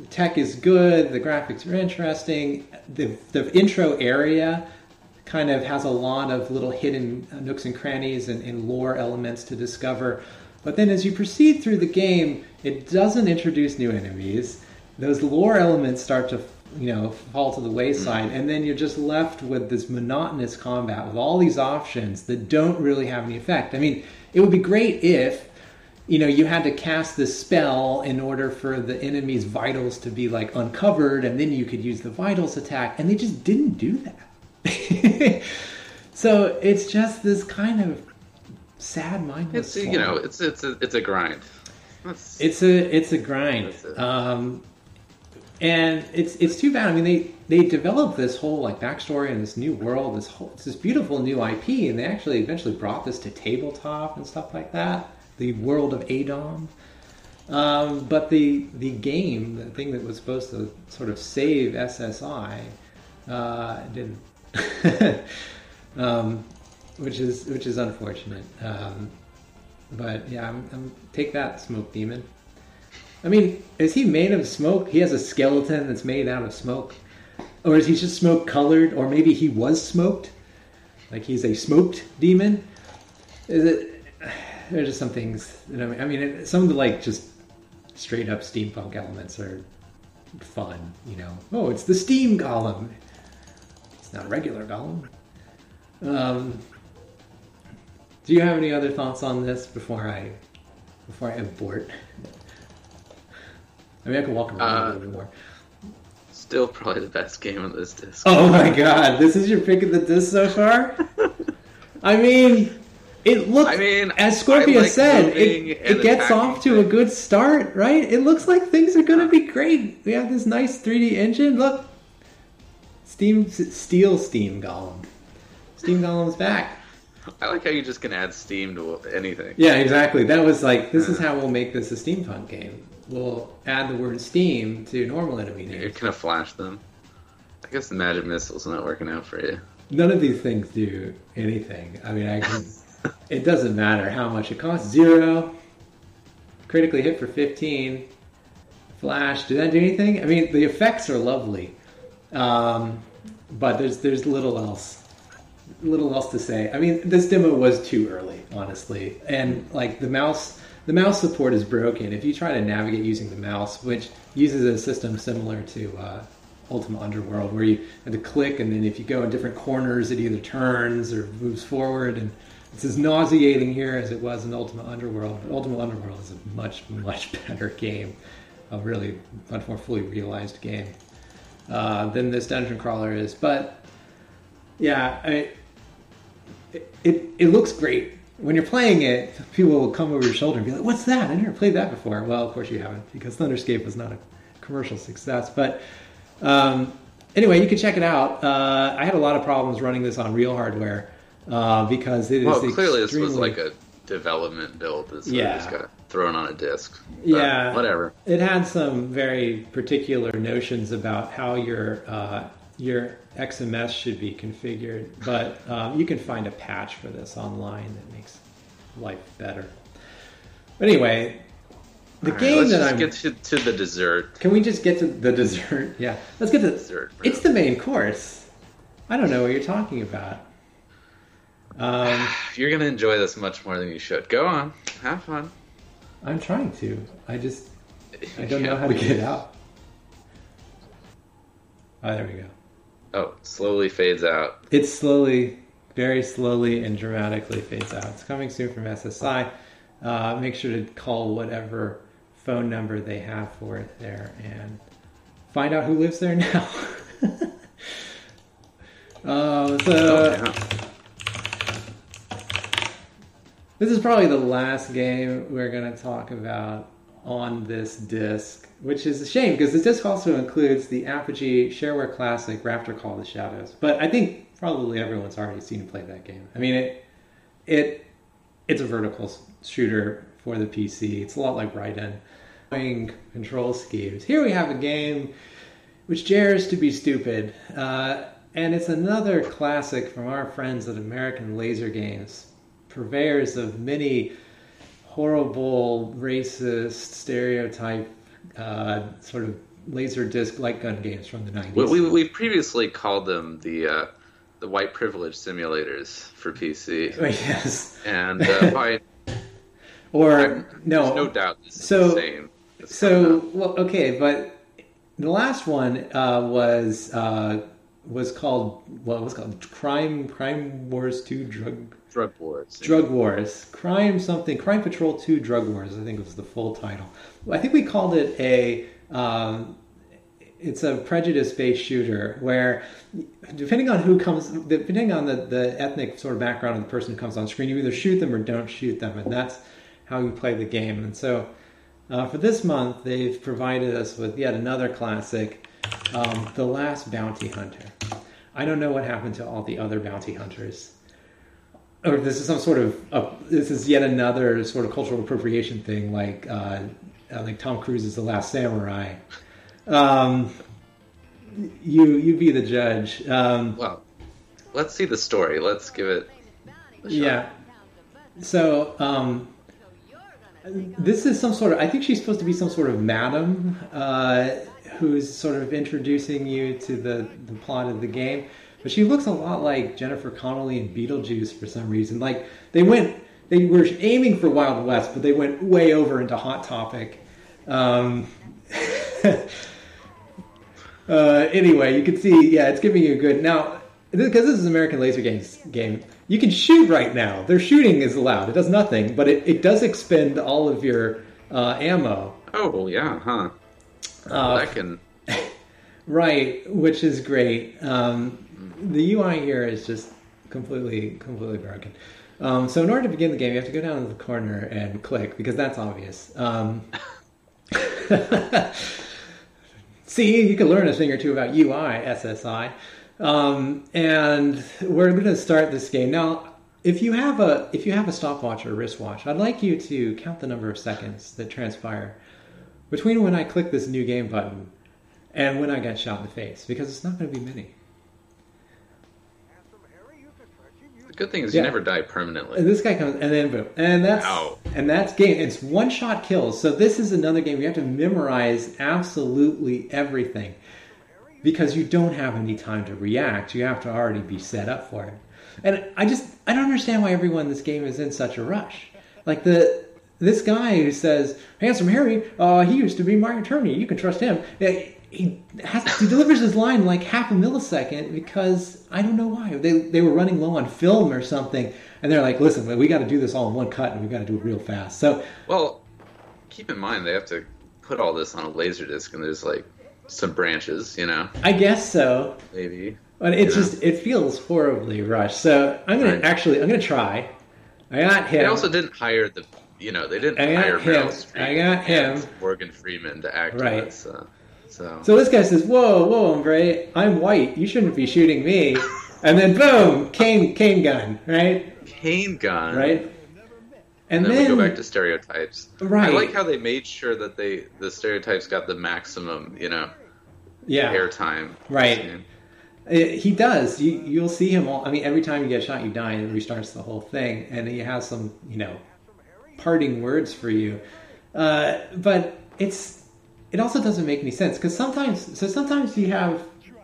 the tech is good, the graphics are interesting, the, the intro area kind of has a lot of little hidden uh, nooks and crannies and, and lore elements to discover. But then as you proceed through the game, it doesn't introduce new enemies. Those lore elements start to you know fall to the wayside. Mm. And then you're just left with this monotonous combat with all these options that don't really have any effect. I mean it would be great if you know you had to cast this spell in order for the enemy's vitals to be like uncovered and then you could use the vitals attack. And they just didn't do that so it's just this kind of sad mindless It's you know, it's it's a it's a grind. That's, it's a it's a grind. Um and it's it's too bad. I mean they they developed this whole like backstory and this new world this whole it's this beautiful new ip and they actually eventually brought this to tabletop and stuff like that the world of Aden um, but the the game the thing that was supposed to sort of save ssi uh, didn't um, which is which is unfortunate um, but yeah I'm, I'm, take that smoke demon I mean, is he made of smoke? He has a skeleton that's made out of smoke. Or is he just smoke colored? Or maybe he was smoked? Like he's a smoked demon? Is it. There's just some things. Know, I mean, some of the like just straight up steampunk elements are fun, you know. Oh, it's the steam golem. Not a regular golem. Um, do you have any other thoughts on this before I before I abort? I mean, I can walk around Uh, a little bit more. still probably the best game on this disc. Oh my god, this is your pick of the disc so far? I mean, it looks. I mean, as Scorpia like said, it, it gets off to a good start, right? It looks like things are going to be great. We have this nice 3D engine. Look, Steam Steel Steam Golem. Steam Golem's back. I like how you just can add Steam to anything. Yeah, exactly. That was like, this is how we'll make this a steampunk game. We'll add the word Steam to normal enemy You're gonna flash them. I guess the magic missile's not working out for you. None of these things do anything. I mean, I can. it doesn't matter how much it costs. Zero. Critically hit for 15. Flash. Did that do anything? I mean, the effects are lovely, um, but there's there's little else, little else to say. I mean, this demo was too early, honestly, and like the mouse. The mouse support is broken. If you try to navigate using the mouse, which uses a system similar to uh, Ultima Underworld, where you have to click, and then if you go in different corners, it either turns or moves forward, and it's as nauseating here as it was in Ultima Underworld. But Ultima Underworld is a much, much better game, a really much more fully realized game uh, than this dungeon crawler is. But yeah, I, it, it it looks great. When you're playing it, people will come over your shoulder and be like, "What's that? I never played that before." Well, of course you haven't, because Thunderscape was not a commercial success. But um, anyway, you can check it out. Uh, I had a lot of problems running this on real hardware uh, because it is Well, clearly this was extremely- like a development build that sort Yeah. of just got thrown on a disc. But Yeah. whatever. It had some very particular notions about how your uh, your XMS should be configured, but um, you can find a patch for this online that makes life better. But anyway, the All right, game let's that I'm. Let's get to, to the dessert. Can we just get to the dessert? Yeah, let's get to. The dessert. bro. It's the main course. I don't know what you're talking about. Um, You're gonna enjoy this much more than you should. Go on, have fun. I'm trying to. I just I don't know how to get out. Oh, there we go. Oh, slowly fades out. It slowly, very slowly and dramatically fades out. It's coming soon from SSI. Uh, make sure to call whatever phone number they have for it there and find out who lives there now. uh, so Oh, yeah. This is probably the last game we're going to talk about on this disc, which is a shame because this disc also includes the Apogee Shareware Classic Raptor Call the Shadows. But I think probably everyone's already seen and played that game. I mean, it it it's a vertical shooter for the PC. It's a lot like Raiden. Playing Control schemes. Here we have a game which dares to be stupid. Uh, and it's another classic from our friends at American Laser Games, purveyors of many horrible, racist, stereotype, uh, sort of laser disc light gun games from the nineties. We, we we previously called them the uh, the white privilege simulators for PC, yes, and uh, or I'm- no, there's no doubt this is So- the same. So well, okay, but the last one uh, was uh, was called what was called Crime Crime Wars Two Drug drug wars. Drug Wars Crime something Crime Patrol Two Drug Wars I think was the full title. I think we called it a. Um, it's a prejudice-based shooter where, depending on who comes, depending on the, the ethnic sort of background of the person who comes on screen, you either shoot them or don't shoot them, and that's how you play the game. And so, uh, for this month, they've provided us with yet another classic, um, The Last Bounty Hunter. I don't know what happened to all the other bounty hunters. Or this is some sort of, uh, this is yet another sort of cultural appropriation thing, like uh, like Tom Cruise is The Last Samurai. Um, you you be the judge. Um, Well, let's see the story. Let's give it. a yeah. So um, this is some sort of. I think she's supposed to be some sort of madam uh, who's sort of introducing you to the the plot of the game. But she looks a lot like Jennifer Connelly in Beetlejuice for some reason. Like they went, they were aiming for Wild West, but they went way over into Hot Topic. Um, uh, anyway, you can see, yeah, it's giving you a good now because this is American Laser Games game. You can shoot right now. Their shooting is allowed. It does nothing, but it, it does expend all of your uh, ammo. Oh yeah, huh? Uh, that can. Right, which is great. Um, the UI here is just completely, completely broken. Um, so in order to begin the game, you have to go down to the corner and click because that's obvious. Um, see, you can learn a thing or two about UI, SSI. Um, and we're going to start this game now. If you have a if you have a stopwatch or wristwatch, I'd like you to count the number of seconds that transpire between when I click this new game button and when I get shot in the face, because it's not going to be many. The good thing is Yeah. you never die permanently. And this guy comes, and then boom, and that's Ow. and that's game. It's one shot kills. So this is another game you have to memorize absolutely everything because you don't have any time to react. You have to already be set up for it. And I just I don't understand why everyone in this game is in such a rush. Like the this guy who says, "Handsome Harry, uh, he used to be my attorney. You can trust him." Yeah, He has, he delivers his line like half a millisecond because I don't know why they they were running low on film or something, and they're like, "Listen, we got to do this all in one cut, and we got to do it real fast." So Well, keep in mind they have to put all this on a laser disc, and there's like some branches, you know, I guess so. maybe. But Yeah. just it feels horribly rushed. So I'm gonna Right. actually I'm gonna try. I got him. They also didn't hire the, you know, they didn't I got hire him. I got him. Morgan Freeman to act Right. with. So, so, so this guy says, "Whoa, whoa, hombre, I'm white. You shouldn't be shooting me." And then boom, cane cane gun, right, cane gun, right. And, And then, we go back to stereotypes. Right. I like how they made sure that they the stereotypes got the maximum, you know, yeah, airtime. Right. Uh, he does. You you'll see him all. I mean, every time you get shot, you die, and it restarts the whole thing. And he has some, you know, parting words for you. Uh, but it's it also doesn't make any sense because sometimes so sometimes you have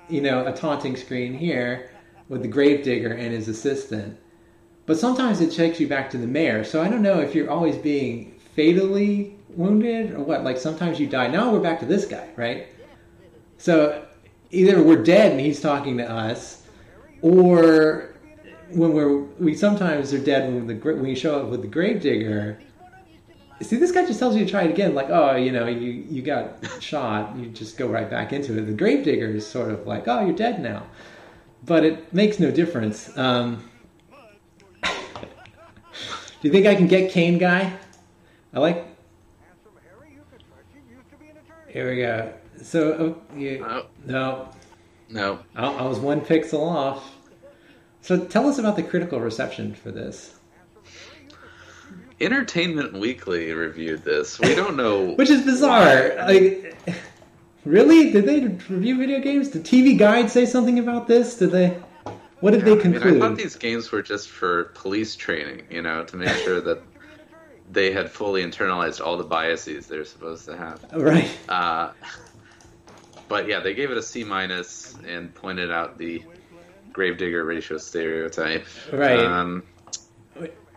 you know a taunting screen here with the gravedigger and his assistant, but sometimes it takes you back to the mayor. So I don't know if you're always being fatally wounded or what. Like sometimes you die. Now we're back to this guy, right? So either we're dead and he's talking to us, or when we're we sometimes are dead when the when you show up with the gravedigger. See, this guy just tells you to try it again, like, oh, you know, you you got shot, you just go right back into it. The gravedigger is sort of like, oh, you're dead now, but it makes no difference. Um, do you think I can get Kane guy? I like. Here we go. So, oh, you, Oh, no, no. I, I was one pixel off. So tell us about the critical reception for this, Entertainment Weekly reviewed this. We don't know which is bizarre. why. Like, Really? Did they review video games? Did TV Guide say something about this? Did they? What did Yeah, they conclude? I, mean, I thought these games were just for police training, you know, to make sure that they had fully internalized all the biases they're supposed to have. Right. Uh, but yeah, they gave it a C minus and pointed out the gravedigger ratio stereotype. Right. Um,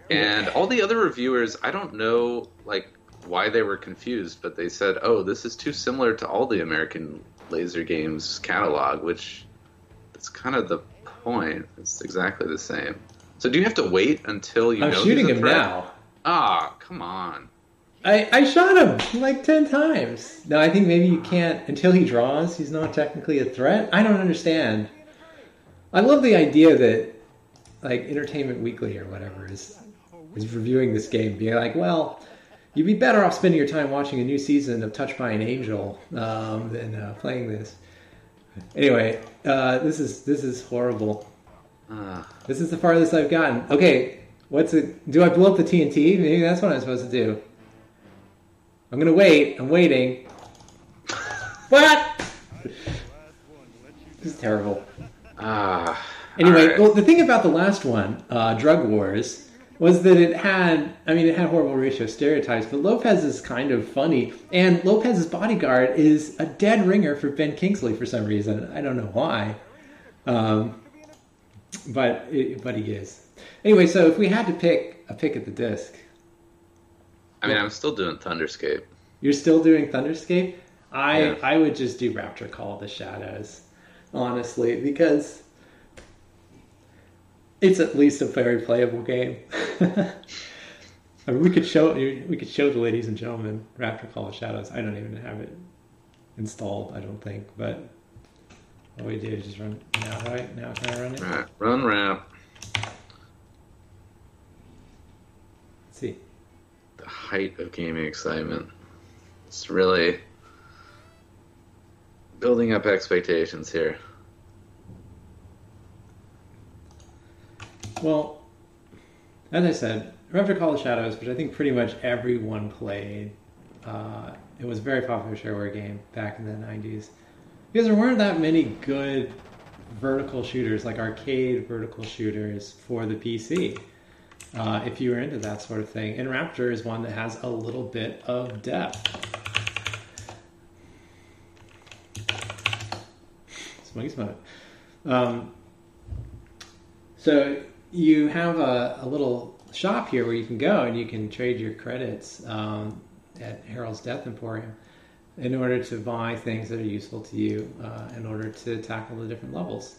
and all the other reviewers, I don't know, like why they were confused, but they said, "Oh, this is too similar to all the American laser games catalog," which that's kind of the point. It's exactly the same. So do you have to wait until you I'm know shooting him threat? now. Ah, come on. I, I shot him like 10 times. No, I think maybe you can't, until he draws, he's not technically a threat. I don't understand. I love the idea that, like, Entertainment Weekly or whatever is, is reviewing this game, being like, well, you'd be better off spending your time watching a new season of Touched by an Angel um, than uh, playing this. Anyway, uh, this is this is horrible. Ah. This is the farthest I've gotten. Okay, what's it? Do I blow up the TNT? Maybe that's what I'm supposed to do. I'm gonna wait. I'm waiting. What? This is terrible. Ah. Anyway, all right. well, the thing about the last one, uh, Drug Wars, was that it had, I mean, it had horrible ratio stereotypes, but Lopez is kind of funny. And Lopez's bodyguard is a dead ringer for Ben Kingsley for some reason. I don't know why. Um, but, it, but he is. Anyway, so if we had to pick a pick at the disc, I mean, I'm still doing Thunderscape. you're still doing Thunderscape? I, Yeah. I would just do Raptor Call of the Shadows, honestly, because it's at least a very playable game. I mean, we could show we could show the ladies and gentlemen Raptor Call of Shadows. I don't even have it installed. I don't think, but all we do is just run now. Right now, can I run it? Right, run rap. Let's see. The height of gaming excitement. It's really building up expectations here. Well, as I said, Raptor Call of Shadows, which I think pretty much everyone played. Uh, it was a very popular shareware game back in the 90s. Because there weren't that many good vertical shooters, like arcade vertical shooters for the PC. Uh, if you were into that sort of thing. And Raptor is one that has a little bit of depth. Smoky smoke. Um, so you have a, a little shop here where you can go and you can trade your credits um, at Harold's Death Emporium in order to buy things that are useful to you uh, in order to tackle the different levels,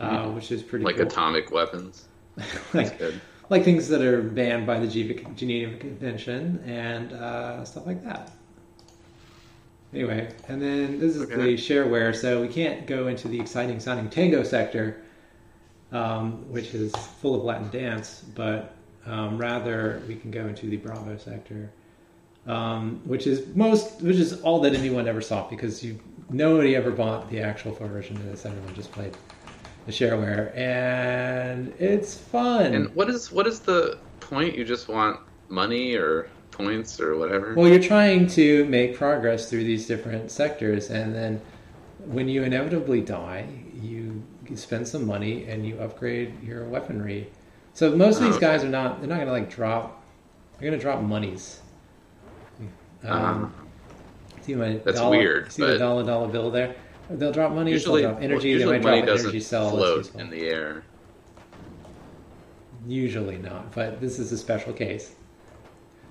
uh, which is pretty Like cool. atomic weapons. That's like, good. like things that are banned by the Geneva Geneva Convention and uh, stuff like that. Anyway, and then this is Okay. the shareware, so we can't go into the exciting sounding tango sector, um, which is full of Latin dance, but um, rather we can go into the Bravo sector, um, which is most, which is all that anyone ever saw because you nobody ever bought the actual full version of this. Everyone just played the shareware, and it's fun. And what is what is the point? You just want money or points or whatever? Well, you're trying to make progress through these different sectors, and then when you inevitably die, you spend some money and you upgrade your weaponry. So most of these Oh, guys are not. They're not going to like drop. They're going to drop monies. Um, see my That's dollar, weird, See the dollar dollar bill there. They'll drop money. usually, they'll drop energy. usually they might money drop doesn't energy cell. float in the air. Usually not, but this is a special case.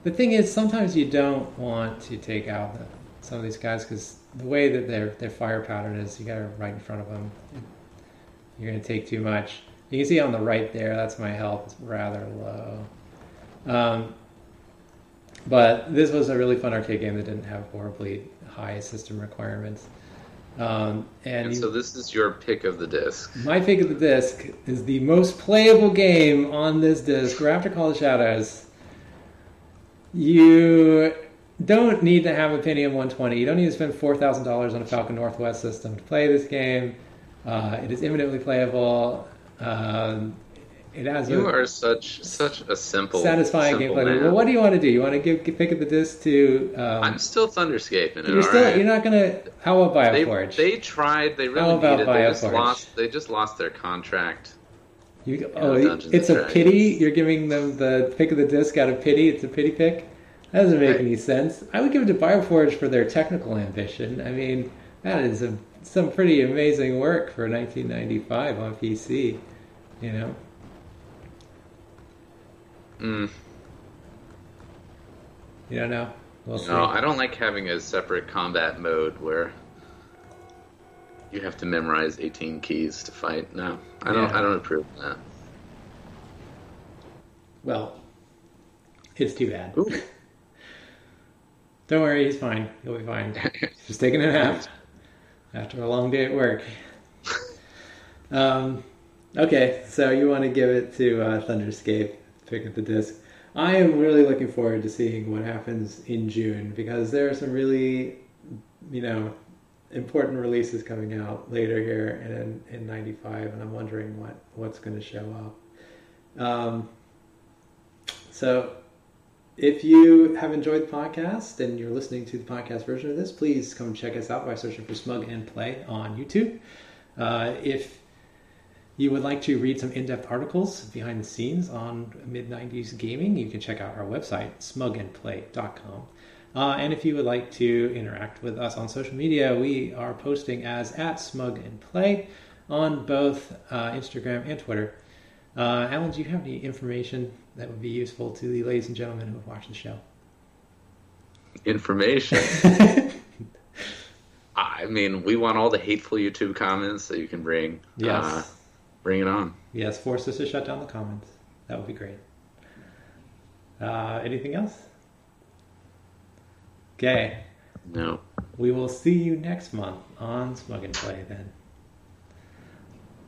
The thing is, sometimes you don't want to take out the, some of these guys because the way that their their fire pattern is, you got to right in front of them. You're going to take too much. You can see on the right there, that's my health. It's rather low. Um, but this was a really fun arcade game that didn't have horribly high system requirements. Um, and And so this is your pick of the disc. my pick of the disc is the most playable game on this disc, Raptor Call of Shadows. You don't need to have a Pentium 120. You don't need to spend $4,000 on a Falcon Northwest system to play this game. Uh, it is eminently playable. Um, it has You a are such such a simple, satisfying simple gameplay. man. Well, what do you want to do? You want to give pick up the disc to? Um, I'm still thunderscaping it. you're still alright? you're not gonna. How about They, Bioforge? they tried. They How really about needed. They just lost. They just lost their contract. You, oh, it's a pity. You're giving them the pick of the disc out of pity. It's a pity pick. That doesn't make Right. any sense. I would give it to Bioforge for their technical ambition. I mean, that is a, some pretty amazing work for 1995 on PC. You know, Mm, you don't know. We'll see. no, I don't like having a separate combat mode where you have to memorize 18 keys to fight. No, I don't. Yeah. I don't approve of that. Well, it's too bad. Don't worry, he's fine. He'll be fine. Just taking a nap after a long day at work. Um, okay, so you want to give it to uh, Thunderscape, pick up the disc. I am really looking forward to seeing what happens in June because there are some really, you know, important releases coming out later here in in '95, and I'm wondering what what's going to show up. Um, so if you have enjoyed the podcast and you're listening to the podcast version of this, please come check us out by searching for Smug and Play on YouTube. Uh, if you would like to read some in-depth articles behind the scenes on mid-90s gaming, you can check out our website, smugandplay.com. Uh, and if you would like to interact with us on social media, we are posting as at Smug and Play on both uh, Instagram and Twitter. Uh, Alan, do you have any information that would be useful to the ladies and gentlemen who have watched the show? Information. I mean, we want all the hateful YouTube comments that you can bring. yes. Uh, bring it on. yes, force us to shut down the comments. That would be great. Uh, anything else? Okay. No. We will see you next month on Smug and Play then.